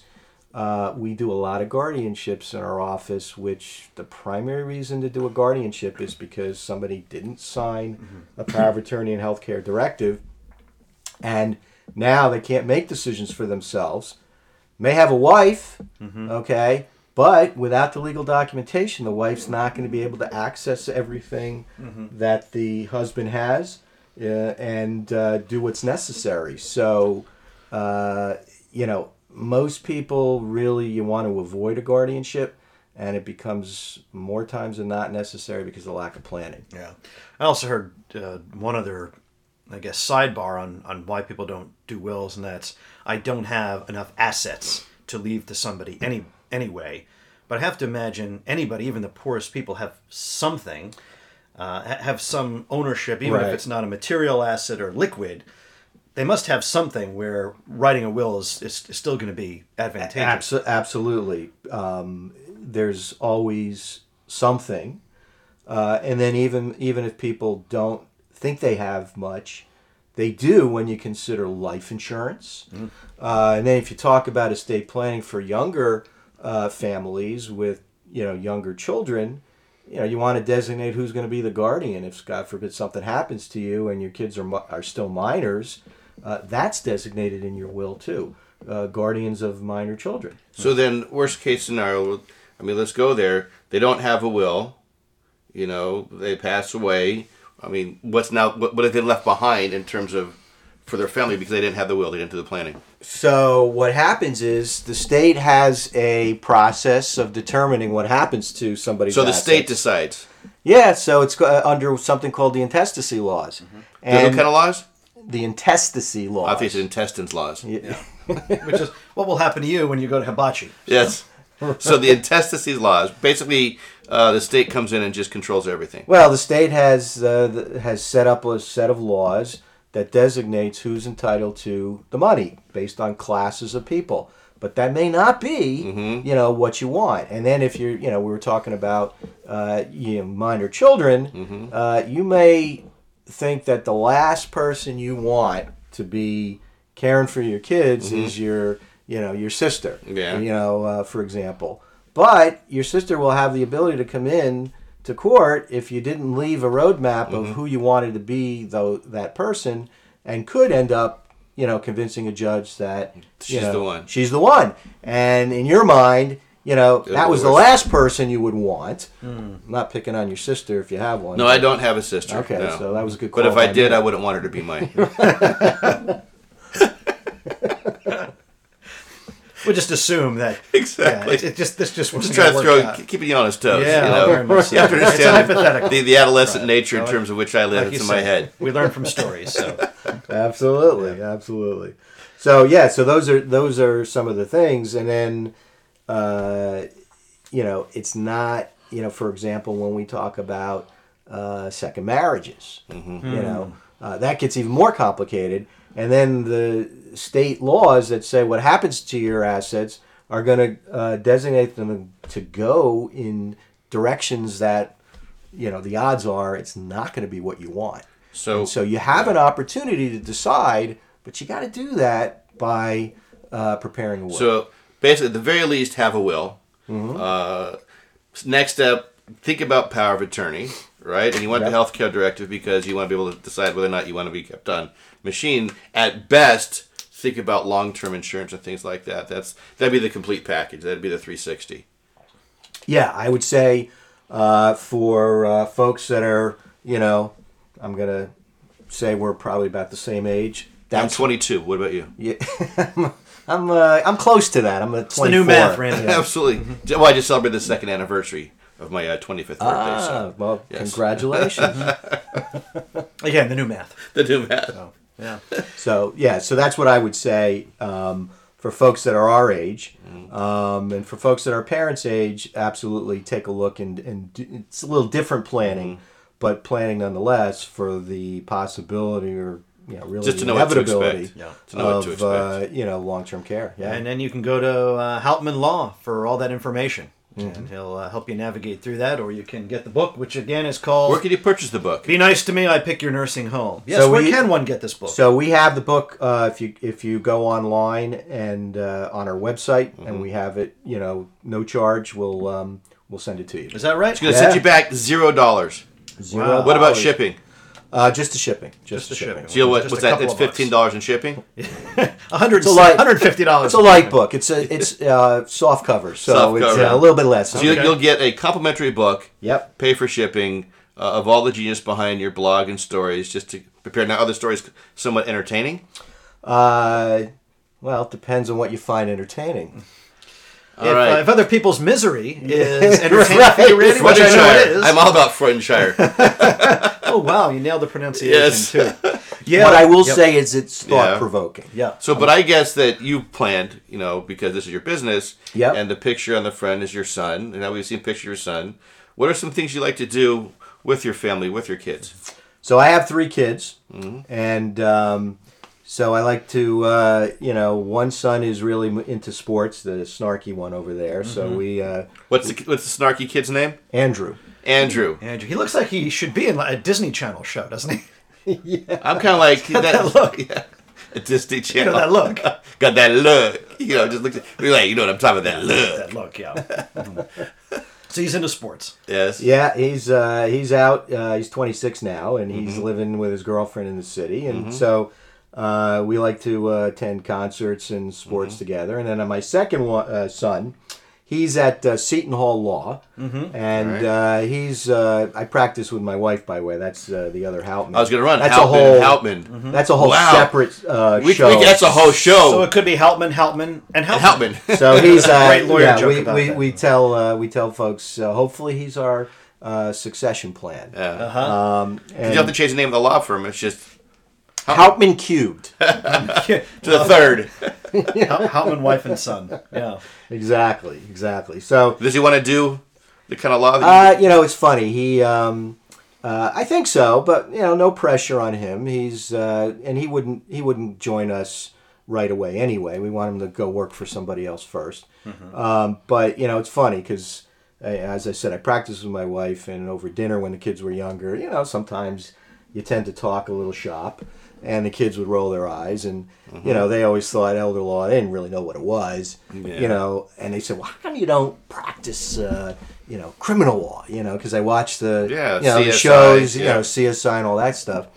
uh, we do a lot of guardianships in our office, which the primary reason to do a guardianship is because somebody didn't sign a power of attorney and healthcare directive, and now they can't make decisions for themselves. May have a wife, okay, but without the legal documentation, the wife's not going to be able to access everything that the husband has uh, and uh, do what's necessary. So, uh, you know, most people really you want to avoid a guardianship, and it becomes more times than not necessary because of lack of planning. Yeah, I also heard uh, one other, I guess, sidebar on on why people don't do wills, and that's I don't have enough assets to leave to somebody any anyway. But I have to imagine anybody, even the poorest people, have something, uh, have some ownership, even if it's not a material asset or liquid. They must have something where writing a will is, is, is still going to be advantageous. Abso- absolutely. Um, there's always something, uh, and then even even if people don't think they have much, they do when you consider life insurance. Uh, and then if you talk about estate planning for younger uh, families with you know younger children, you know you want to designate who's going to be the guardian if God forbid something happens to you and your kids are are still minors. Uh, that's designated in your will too. Uh, guardians of minor children. So then, worst case scenario, I mean, let's go there. They don't have a will. You know, they pass away. I mean, what's now? What, what have they left behind in terms of for their family because they didn't have the will, they didn't do the planning. So what happens is the state has a process of determining what happens to somebody. So the state decides. Yeah, so it's uh, under something called the intestacy laws, There's and what kind of laws? The intestacy laws. I think it's intestines laws. Yeah. which is what will happen to you when you go to hibachi. Yes. so the intestacy laws, basically, uh, the state comes in and just controls everything. Well, the state has uh, the, has set up a set of laws that designates who's entitled to the money based on classes of people. But that may not be, Mm-hmm. you know, what you want. And then if you're, you know, we were talking about, uh, you know, minor children, Mm-hmm. uh, you may think that the last person you want to be caring for your kids is your, you know, your sister. Mm-hmm. Yeah. You know, uh, for example. But your sister will have the ability to come in to court if you didn't leave a roadmap Mm-hmm. of who you wanted to be though that person and could end up you know convincing a judge that She's know, the one. she's the one and in your mind you know that was the worse. last person you would want hmm. I'm not picking on your sister if you have one No, I don't have a sister. okay no. so that was a good question. But if I did, me. I wouldn't want her to be mine. we'll just assume that Exactly. Yeah, it, it just this just wasn't Just try to throw, out. keeping you on his toes. Yeah, you know? very much. You have to It's understand hypothetical. the, the adolescent Right. nature in So, terms of which I live. Like it's you in my head. We learn from stories. So Absolutely, absolutely. So yeah, so those are those are some of the things, and then uh, you know, it's not you know, for example, when we talk about uh, second marriages, you know, uh, that gets even more complicated, and then the state laws that say what happens to your assets are going to uh, designate them to go in directions that you know the odds are it's not going to be what you want. So, And so you have an opportunity to decide, but you got to do that by uh, preparing a will. so basically, at the very least, have a will. Mm-hmm. Uh, next step, think about power of attorney, right? And you want Yep. the healthcare directive because you want to be able to decide whether or not you want to be kept on machine. At best, think about long-term insurance and things like that. That's that'd be the complete package. That'd be the 360. yeah, I would say uh, for uh, folks that are, you know, I'm gonna say we're probably about the same age. I'm 22. What about you? yeah, I'm uh, I'm close to that. I'm a 24. it's the new math, Randy. Absolutely. Well, I just celebrated the second anniversary of my uh, 25th birthday. Ah, so well, Yes. congratulations. Again, the new math. the new math. Yeah. So yeah, so that's what I would say um, for folks that are our age, um, and for folks that are parents' age, absolutely take a look and and do, it's a little different planning, but planning nonetheless for the possibility or you know really Just to know what to inevitability expect. Yeah. To know what of to expect. Uh, you know long term care. Yeah, And then you can go to uh, Hauptman Law for all that information, and he'll uh, help you navigate through that. Or you can get the book, which again is called Where can you purchase the book? "Be Nice to Me, I Pick Your Nursing Home." Yes, So where we- can one get this book? So we have the book uh, if you if you go online and uh, on our website, Mm-hmm. and we have it. You know, no charge. We'll um, we'll send it to you. is that right? It's going to Yeah. send you back zero dollars. Zero Wow. What about shipping? Uh, just the shipping. Just, the the shipping. shipping. So you know what, Just what's that? It's fifteen dollars in shipping. $100, a light- $150. It's a light book. It's a it's uh, soft cover, so Soft it's cover. uh, a little bit less. So you, Okay. you'll get a complimentary book. Yep. Pay for shipping uh, of all the genius behind your blog and stories, just to prepare. Now, other stories somewhat entertaining. Uh, well, it depends on what you find entertaining. If, All right. uh, if other people's misery is entertaining for you, Randy, which I know it is. I'm all about Freudenshire. Oh wow, you nailed the pronunciation Yes. too. Yeah. What I will Yep. say is it's thought provoking. Yeah. So, but I guess that you planned, you know, because this is your business. Yeah. And the picture on the front is your son. And now we've seen a picture of your son. What are some things you like to do with your family, with your kids? So I have three kids, Mm-hmm. and um, so I like to, uh, you know, one son is really into sports, the snarky one over there. Mm-hmm. So we, uh, What's the what's the snarky kid's name? Andrew. Andrew. Andrew, he looks like he should be in like, a Disney Channel show, doesn't he? yeah. I'm kind of like that, that look. Yeah. A Disney You Channel. know that look. Got that look. You know, just look. At, be like, you know what I'm talking about? That look. that look, yeah. Mhm. so he's into sports. Yes. Yeah, he's uh, he's out. Uh, he's 26 now, and he's Mm-hmm. living with his girlfriend in the city. And so uh, we like to uh, attend concerts and sports Mm-hmm. together. And then uh, my second one, uh, son, he's at uh, Seton Hall Law, and Alright. uh, he's uh, I practice with my wife. By the way, that's uh, the other Hauptman. I was gonna run. That's Hauptman, a whole Hauptman. That's a whole Wow. separate uh, We, show. we, that's a whole show. So it could be Helpman, Helpman, and Helpman. Hauptman. So he's uh, Great lawyer yeah, joke we, about we, that. we tell uh, we tell folks uh, hopefully he's our uh, succession plan. yeah. Uh-huh. Um, You and have to change the name of the law firm. It's just Hauptman cubed. to the third. Hel- Helpman, wife, and son. Yeah. Exactly, exactly. So Does he want to do the kind of law that you uh, you know, it's funny. He, um, uh, I think so, but you know, no pressure on him. He's uh, and he wouldn't he wouldn't join us right away anyway. We want him to go work for somebody else 1st Um, but you know, it's funny because. As I said, I practiced with my wife, and over dinner when the kids were younger, you know, sometimes you tend to talk a little shop, and the kids would roll their eyes, and you know, they always thought elder law. They didn't really know what it was, Yeah. you know, and they said, "Well, how come you don't practice, uh, you know, criminal law?" You know, because I watched the, Yeah, you know, the CSI, shows, you know, CSI and all that stuff.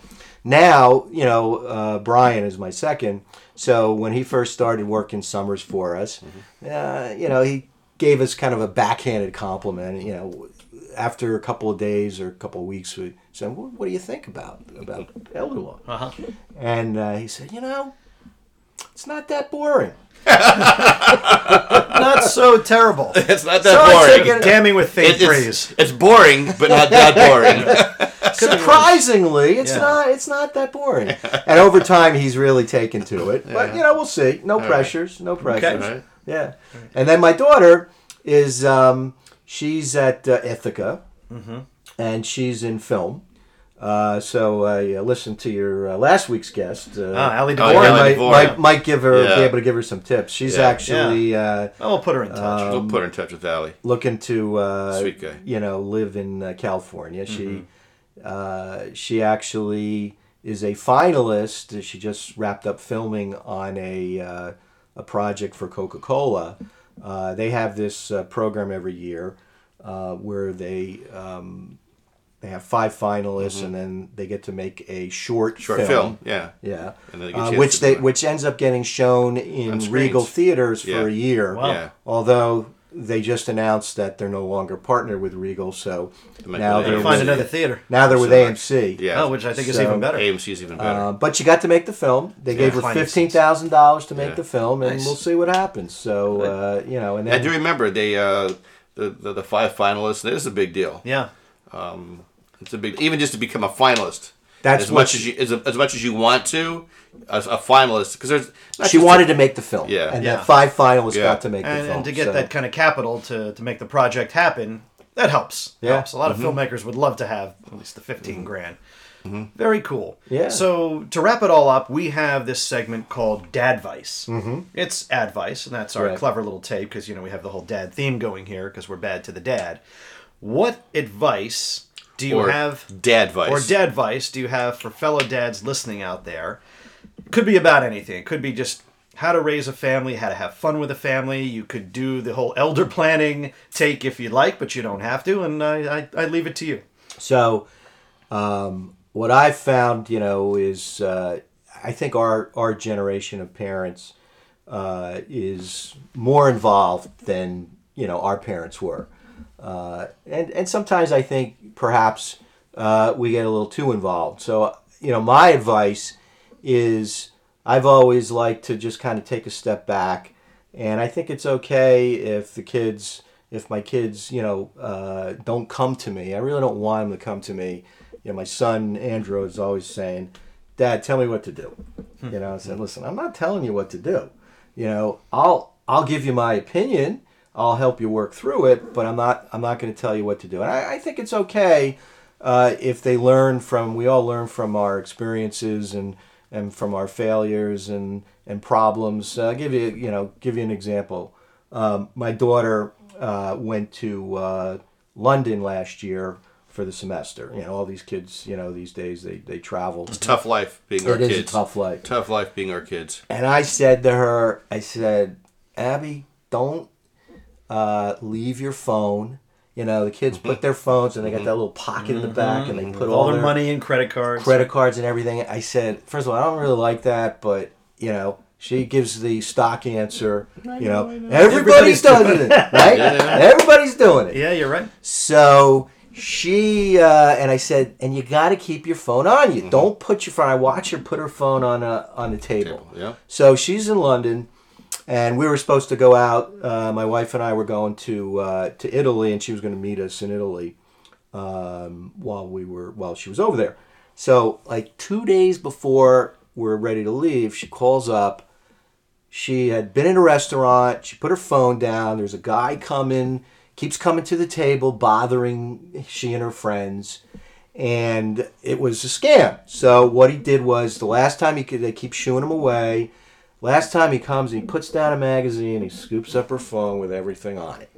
Now, you know, uh, Brian is my second. So when he first started working summers for us, Mm-hmm. uh, you know, he gave us kind of a backhanded compliment. You know, after a couple of days or a couple of weeks, we said, "What, what do you think about about elder law?" Uh-huh. And uh, he said, "You know, it's not that boring. Not so terrible. It's not that I boring. took it- Damning with faith It- praise. it's, it's boring, but not that boring. Surprisingly, it's Yeah. not it's not that boring. and over time, he's really taken to it. But Yeah. you know, we'll see. No right. pressures. No pressures. All right. Yeah. And then my daughter is um, she's at uh, Ithaca, Mm-hmm. and she's in film. Uh, so I uh, listened to your uh, last week's guest. Uh, Ah, Allie Oh, yeah, might, DeVore. might, might give her Yeah. be able to give her some tips. She's Yeah. actually uh, Oh, we'll put her in touch. we'll put her in touch with Allie. looking to uh, Sweet guy. you know live in uh, California. She uh, she actually is a finalist. She just wrapped up filming on a uh, a project for Coca Cola. Uh, they have this uh, program every year uh, where they um, they have five finalists and then they get to make a short Short film. Yeah. Yeah, they uh, which they which ends up getting shown in. Regal theaters Yeah. for a year. Wow. Yeah. Although they just announced that they're no longer partnered with Regal, so now they're AMC. Find with, another theater. now they're with So- AMC. Yeah. Oh, which I think is even better. AMC is even better. Uh, but you got to make the film. They gave her fifteen thousand dollars to make Yeah. the film, and Nice. we'll see what happens. So uh, you know, and I do remember they uh, the, the the five finalists. It is a big deal. Yeah. It's a big even just to become a finalist. That's as what much as you as, as much as you want to as a finalist because there's she just wanted to make the film. Yeah. and Yeah. that five finalists Yeah. got to make the film. and to get so- that kind of capital to, to make the project happen, that helps. Yeah. Helps. A lot of mm-hmm. filmmakers would love to have at least the 15 mm-hmm. grand. Mm-hmm. Very cool. Yeah. So to wrap it all up, we have this segment called Dadvice. Mm-hmm. It's Advice, and that's our Right. clever little tape because you know we have the whole dad theme going here because we're bad to the dad. What advice do you or have dad advice or dad vice do you have for fellow dads listening out there? Could be about anything. It could be just how to raise a family, how to have fun with a family. You could do the whole elder planning take if you like, but you don't have to. And I, I, I leave it to you. So, um, what I've found, you know, is uh, I think our our generation of parents uh, is more involved than you know our parents were, uh, and and sometimes I think perhaps uh, we get a little too involved. So, you know, my advice is I've always liked to just kind of take a step back, and I think it's okay if the kids, if my kids, you know, uh, don't come to me. I really don't want them to come to me. You know, my son Andrew is always saying, "Dad, tell me what to do." You know, I said, "Listen, I'm not telling you what to do. You know, I'll I'll give you my opinion. I'll help you work through it, but I'm not I'm not going to tell you what to do." And I, I think it's okay uh, if they learn from we all learn from our experiences and and from our failures and and problems. Uh, I'll give you you know give you an example. Um, my daughter uh, went to uh, London last year for the semester. You know, all these kids, you know, these days they they travel. It's a tough life being our It is a kids. tough life. Tough life being our kids. And I said to her, I said, Abby, don't uh, leave your phone. You know, the kids put mm-hmm. their phones and they got that mm-hmm. little pocket in the back and they mm-hmm. put all, All their their money and credit cards. credit cards and everything. I said, first of all, I don't really like that, but you know, she gives the stock answer. you know, everybody's, Everybody's doing it, right? Yeah. Everybody's doing it. Yeah, you're right. So she uh, and I said, and you got to keep your phone on you. Don't put your phone. I watch her put her phone on a on the table. Yeah. So she's in London, and we were supposed to go out. Uh, my wife and I were going to uh, to Italy, and she was going to meet us in Italy um, while we were while she was over there. So like two days before we're ready to leave, she calls up. She had been in a restaurant. She put her phone down. There's a guy coming, keeps coming to the table, bothering she and her friends, and it was a scam. So what he did was the last time he could, they keep shooing him away. Last time he comes and he puts down a magazine, he scoops up her phone with everything on it.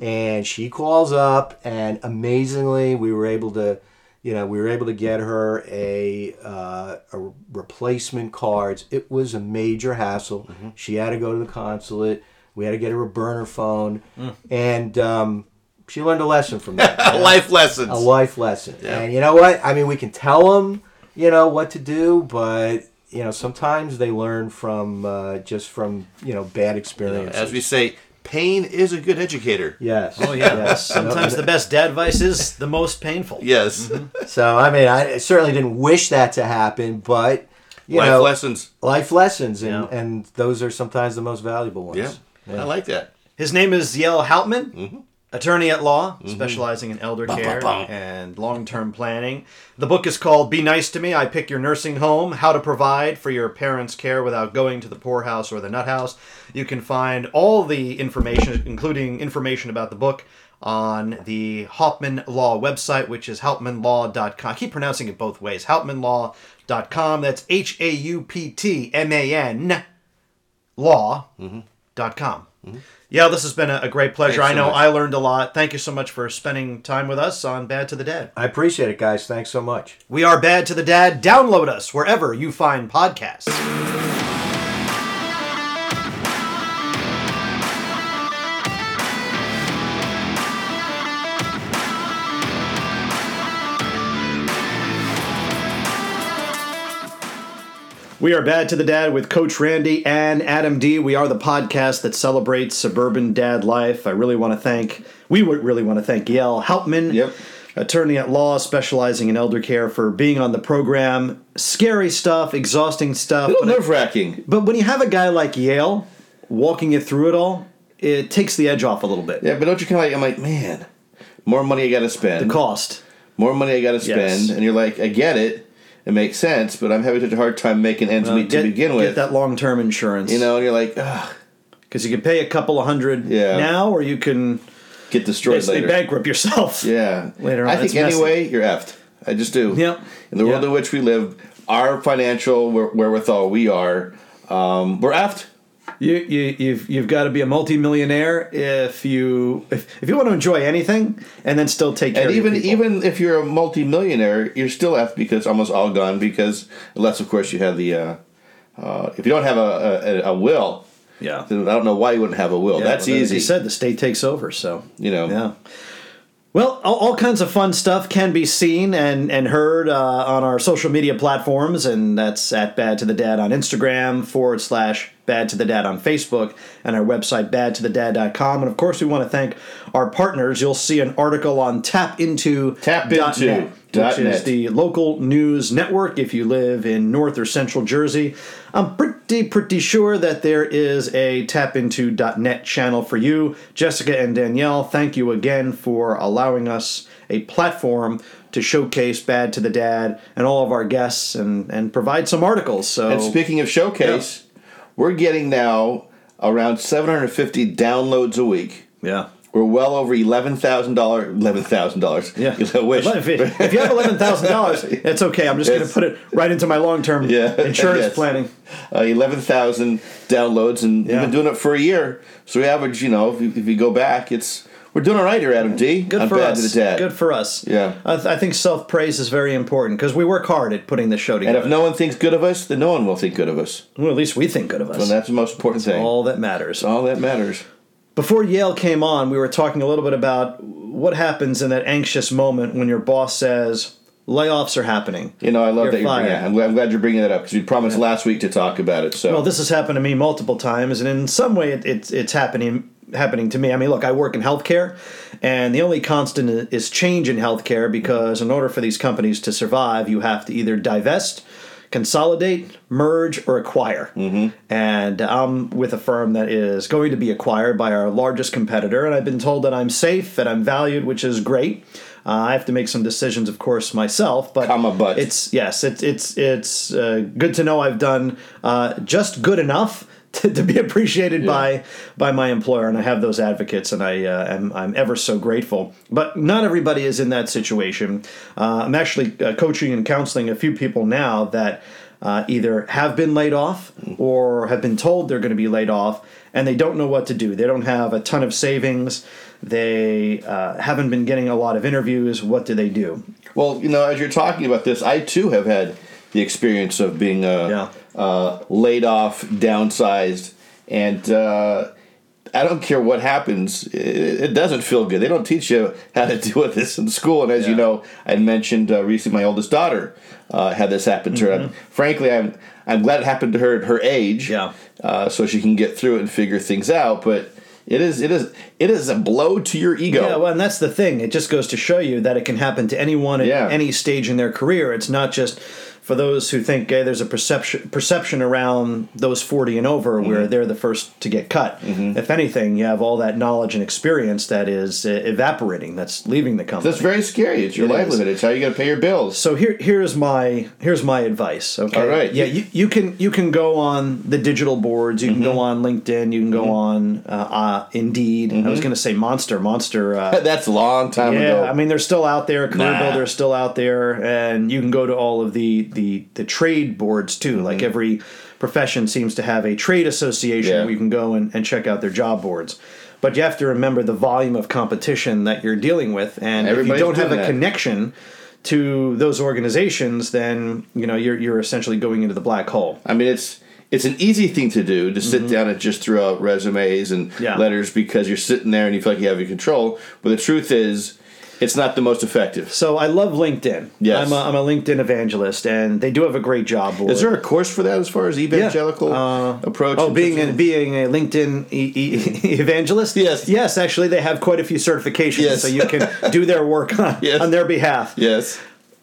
And she calls up, and amazingly, we were able to, you know, we were able to get her a, uh, a replacement cards. It was a major hassle. She had to go to the consulate. We had to get her a burner phone, and um, she learned a lesson from that a Life lesson. a life lesson. Yeah. And you know what? I mean, we can tell them, you know, what to do, but you know, sometimes they learn from uh, just from you know bad experiences. As we say, pain is a good educator. yes. Oh, yeah. Yes. Sometimes the best dad advice is the most painful. Yes. So I mean, I certainly didn't wish that to happen, but you Life know, lessons. life lessons, and, Yeah. and those are sometimes the most valuable ones. Yeah. I like that. His name is Yale Hauptman, Mm-hmm. Attorney at law, mm-hmm. specializing in elder care bum. and long term planning. The book is called Be Nice to Me I Pick Your Nursing Home How to Provide for Your Parents' Care Without Going to the Poorhouse or the Nut House. You can find all the information, including information about the book, on the Hauptman Law website, which is hauptmanlaw.com. I keep pronouncing it both ways. Hauptmanlaw.com. That's H A U P T M A N law.com. Yeah, this has been a, a great pleasure. Thanks I know. I learned a lot. Thank you so much for spending time with us on Bad to the Dad. I appreciate it, guys. Thanks so much. We are Bad to the Dad. Download us wherever you find podcasts. We are Bad to the Dad with Coach Randy and Adam D. We are the podcast that celebrates suburban dad life. I really want to thank, we would really want to thank Yale Hauptman, Yep. attorney at law specializing in elder care, for being on the program. Scary stuff, exhausting stuff. A little but- nerve wracking. but when you have a guy like Yale walking you through it all, it takes the edge off a little bit. Yeah, but don't you kind of like, I'm like, man, more money I got to spend. The cost. more money I got to spend. Yes. And you're like, I get it. It makes sense, but I'm having such a hard time making ends meet get, to begin with. get that long term insurance. you know, and you're like, Ugh, because you can pay a couple of hundred Yeah. now, or you can get destroyed basically later. bankrupt yourself. Yeah. Later on, I think messy. anyway, you're effed. I just do. Yep. In the world Yep. in which we live, our financial wherewithal we are, um, we're effed. You, you you've you've got to be a multimillionaire if you if, if you want to enjoy anything and then still take care And of even even if you're a multimillionaire, you're still effed because almost all gone. Because unless of course you have the, uh, uh, if you don't have a, a, a will, yeah. then I don't know why you wouldn't have a will. Yeah, That's well, as easy. You said the state takes over, so You know. Yeah. Well, all, all kinds of fun stuff can be seen and, and heard uh, on our social media platforms, and that's at Bad to the Dad on Instagram, forward slash Bad to the Dad on Facebook, and our website, badtothedad.com. And of course, we want to thank our partners. You'll see an article on tapinto.net, Tapinto dot which is the local news network if you live in North or Central Jersey. I'm pretty, pretty sure that there is a tapinto.net channel for you. Jessica and Danielle, thank you again for allowing us a platform to showcase Bad to the Dad and all of our guests and, and provide some articles. So, And speaking of showcase, we're getting now around 750 downloads a week. yeah. We're well over eleven thousand dollars. Eleven thousand dollars. Yeah. I wish. If, if you have eleven thousand dollars, it's okay. I'm just going to put it right into my long term Yeah, insurance yes. planning. uh, eleven thousand downloads, and Yeah. we've been doing it for a year. So we average, you know, if you, if you go back, it's we're doing all right here, Adam D. Good on for us. to the Dad. Good for us. Yeah. I, th- I think self praise is very important because we work hard at putting the show together. and if no one thinks good of us, then no one will think good of us. well, at least we think good of us. And that's the most important thing. all that matters. all that matters. Before Yale came on, we were talking a little bit about what happens in that anxious moment when your boss says layoffs are happening. You know, I love You're that you're fired. bringing. I'm glad, I'm glad you're bringing that up because we promised last week to talk about it. So Well, this has happened to me multiple times, and in some way, it, it's it's happening happening to me. I mean, look, I work in healthcare, and the only constant is change in healthcare because in order for these companies to survive, you have to either divest, consolidate, merge, or acquire. Mm-hmm. And I'm with a firm that is going to be acquired by our largest competitor, and I've been told that I'm safe and I'm valued, which is great. Uh, I have to make some decisions, of course, myself, but but. it's yes, it's it's it's uh, good to know I've done uh, just good enough to, to be appreciated by by my employer, and I have those advocates, and I uh, am I'm ever so grateful. But not everybody is in that situation. Uh, I'm actually uh, coaching and counseling a few people now that. Uh, either have been laid off or have been told they're going to be laid off and they don't know what to do. They don't have a ton of savings. They uh, haven't been getting a lot of interviews. What do they do? Well, you know, as you're talking about this, I too have had the experience of being uh, Yeah. Uh, laid off, downsized, and uh, I don't care what happens. It, it doesn't feel good. They don't teach you how to deal with this in school. And as you know, I mentioned uh, recently, my oldest daughter uh, had this happen to her. Frankly, I'm I'm glad it happened to her at her age. Yeah. Uh, so she can get through it and figure things out. But it is it is it is a blow to your ego. Yeah, well, and that's the thing. It just goes to show you that it can happen to anyone at Yeah. any stage in their career. It's not just for those who think hey, there's a perception perception around those 40 and over where Mm-hmm. they're the first to get cut. If anything, you have all that knowledge and experience that is uh, evaporating, that's leaving the company. That's very scary. It's your It is. livelihood. It's how you got to pay your bills. So here, here's my here's my advice. Okay. All right. Yeah, you, you can you can go on the digital boards. You can Mm-hmm. go on LinkedIn. You can go on uh, uh, Indeed. I was going to say Monster. Monster. Uh, That's a long time yeah, ago. I mean they're still out there. Career Nah. Builder is still out there, and you can go to all of the the the trade boards too. Mm-hmm. Like every profession seems to have a trade association Yeah. where you can go and, and check out their job boards. But you have to remember the volume of competition that you're dealing with, and Everybody's if you don't have a that. connection to those organizations, then you know you're you're essentially going into the black hole. I mean, it's it's an easy thing to do to sit down and just throw out resumes and Mm-hmm. Yeah. letters because you're sitting there and you feel like you have your control. But the truth is, it's not the most effective. So I love LinkedIn. Yes. I'm a, I'm a LinkedIn evangelist, and they do have a great job board. Is there a course for that as far as evangelical approach? Oh, being a, being a LinkedIn e- e- evangelist. Yes. yes. Actually, they have quite a few certifications, Yes. so you can do their work on, Yes. on their behalf. yes.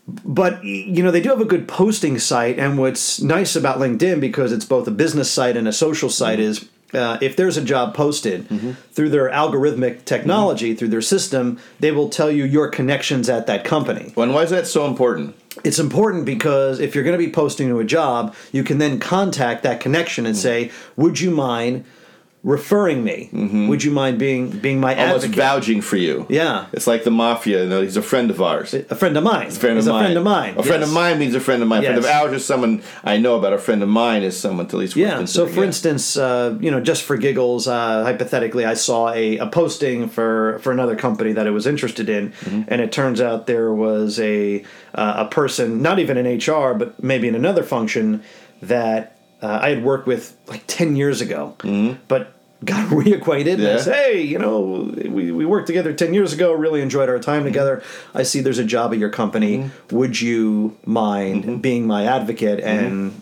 But you know, they do have a good posting site, and what's nice about LinkedIn because it's both a business site and a social site Mm-hmm. is. Uh, if there's a job posted through their algorithmic technology, Mm-hmm. through their system, they will tell you your connections at that company. Well, and why is that so important? It's important because if you're going to be posting to a job, you can then contact that connection and say, "Would you mind referring me? Would you mind being being my Almost advocate?" vouching for you. Yeah. It's like the mafia. You know, he's a friend of ours. a friend of mine. A friend He's of a mine. friend of mine. A friend of mine means a friend of mine. A friend of ours is someone I know about. A friend of mine is someone to at least. Yeah. So, for it. instance, uh, you know, just for giggles, uh, hypothetically, I saw a, a posting for for another company that I was interested in, Mm-hmm. and it turns out there was a uh, a person, not even in HR, but maybe in another function that uh, I had worked with like ten years ago, but got reacquainted. And Mm-hmm. Yeah. said, hey, you know, we, we worked together ten years ago. Really enjoyed our Mm-hmm. time together. I see there's a job at your company. Would you mind Mm-hmm. being my advocate and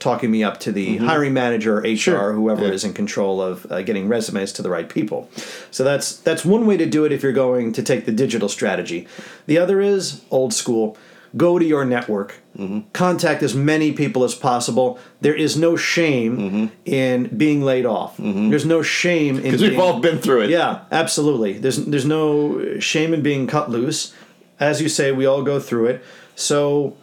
talking me up to the hiring manager, HR, Sure. whoever Yeah. is in control of uh, getting resumes to the right people. So that's that's one way to do it if you're going to take the digital strategy. The other is old school. Go to your network. Mm-hmm. Contact as many people as possible. There is no shame Mm-hmm. in being laid off. There's no shame in because we've all been through it. yeah, absolutely. There's there's no shame in being cut loose. As you say, we all go through it. So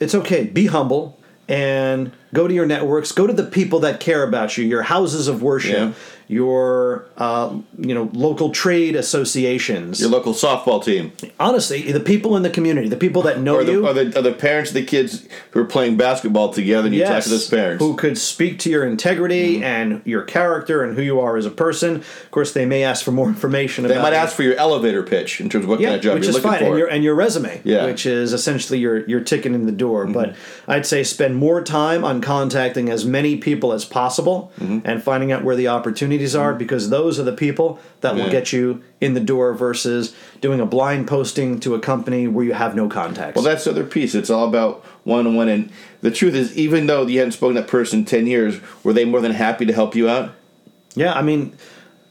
it's okay. Be humble and go to your networks. Go to the people that care about you. Your houses of worship. Yeah. Your uh, you know local trade associations. Your local softball team, Honestly, the people in the community, the people that know or the, you. or the, the parents of the kids who are playing basketball together, and you talk to those parents. who could speak to your integrity Mm-hmm. and your character and who you are as a person. Of course, they may ask for more information. they might ask for your elevator pitch in terms of what kind of job which you're is looking fine, for. and your and your resume, Yeah. Mm-hmm. which is essentially your your ticket in the door. But I'd say spend more time on contacting as many people as possible Mm-hmm. and finding out where the opportunities are, because those are the people that will Yeah. get you in the door versus doing a blind posting to a company where you have no contacts. Well, that's the other piece. It's all about one on one. And the truth is, even though you hadn't spoken to that person in 10 years, were they more than happy to help you out? yeah, I mean,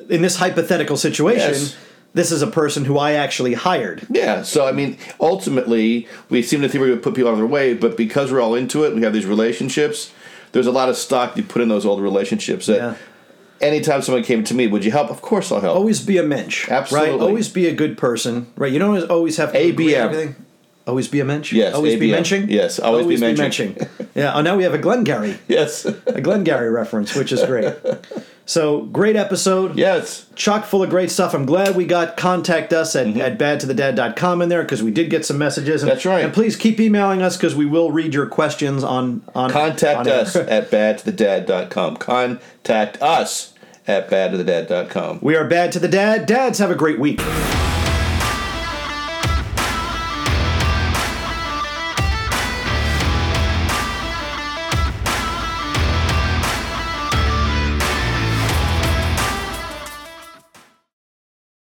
in this hypothetical situation. Yes. This is a person who I actually hired. Yeah. So, I mean, ultimately, we seem to think we're going to put people out of their way, but because we're all into it, we have these relationships, there's a lot of stock you put in those old relationships that Yeah. Anytime someone came to me, would you help? Of course I'll help. Always be a mensch. Absolutely. Right? Always be a good person. Right? You don't always have to ABM. everything. Always be a mensch? Yes, Always be ABM. mensching? Yes, always be mensching. mensching. yeah. Oh, now we have a Glengarry. yes. A Glengarry reference, which is great. So, great episode. yes. Chock full of great stuff. I'm glad we got contact us at, at badtothedad.com in there because we did get some messages. And, Mm-hmm. That's right. And please keep emailing us because we will read your questions on on Contact on us at badtothedad.com. Contact us at badtothedad.com. We are Bad to the Dad. Dads, have a great week.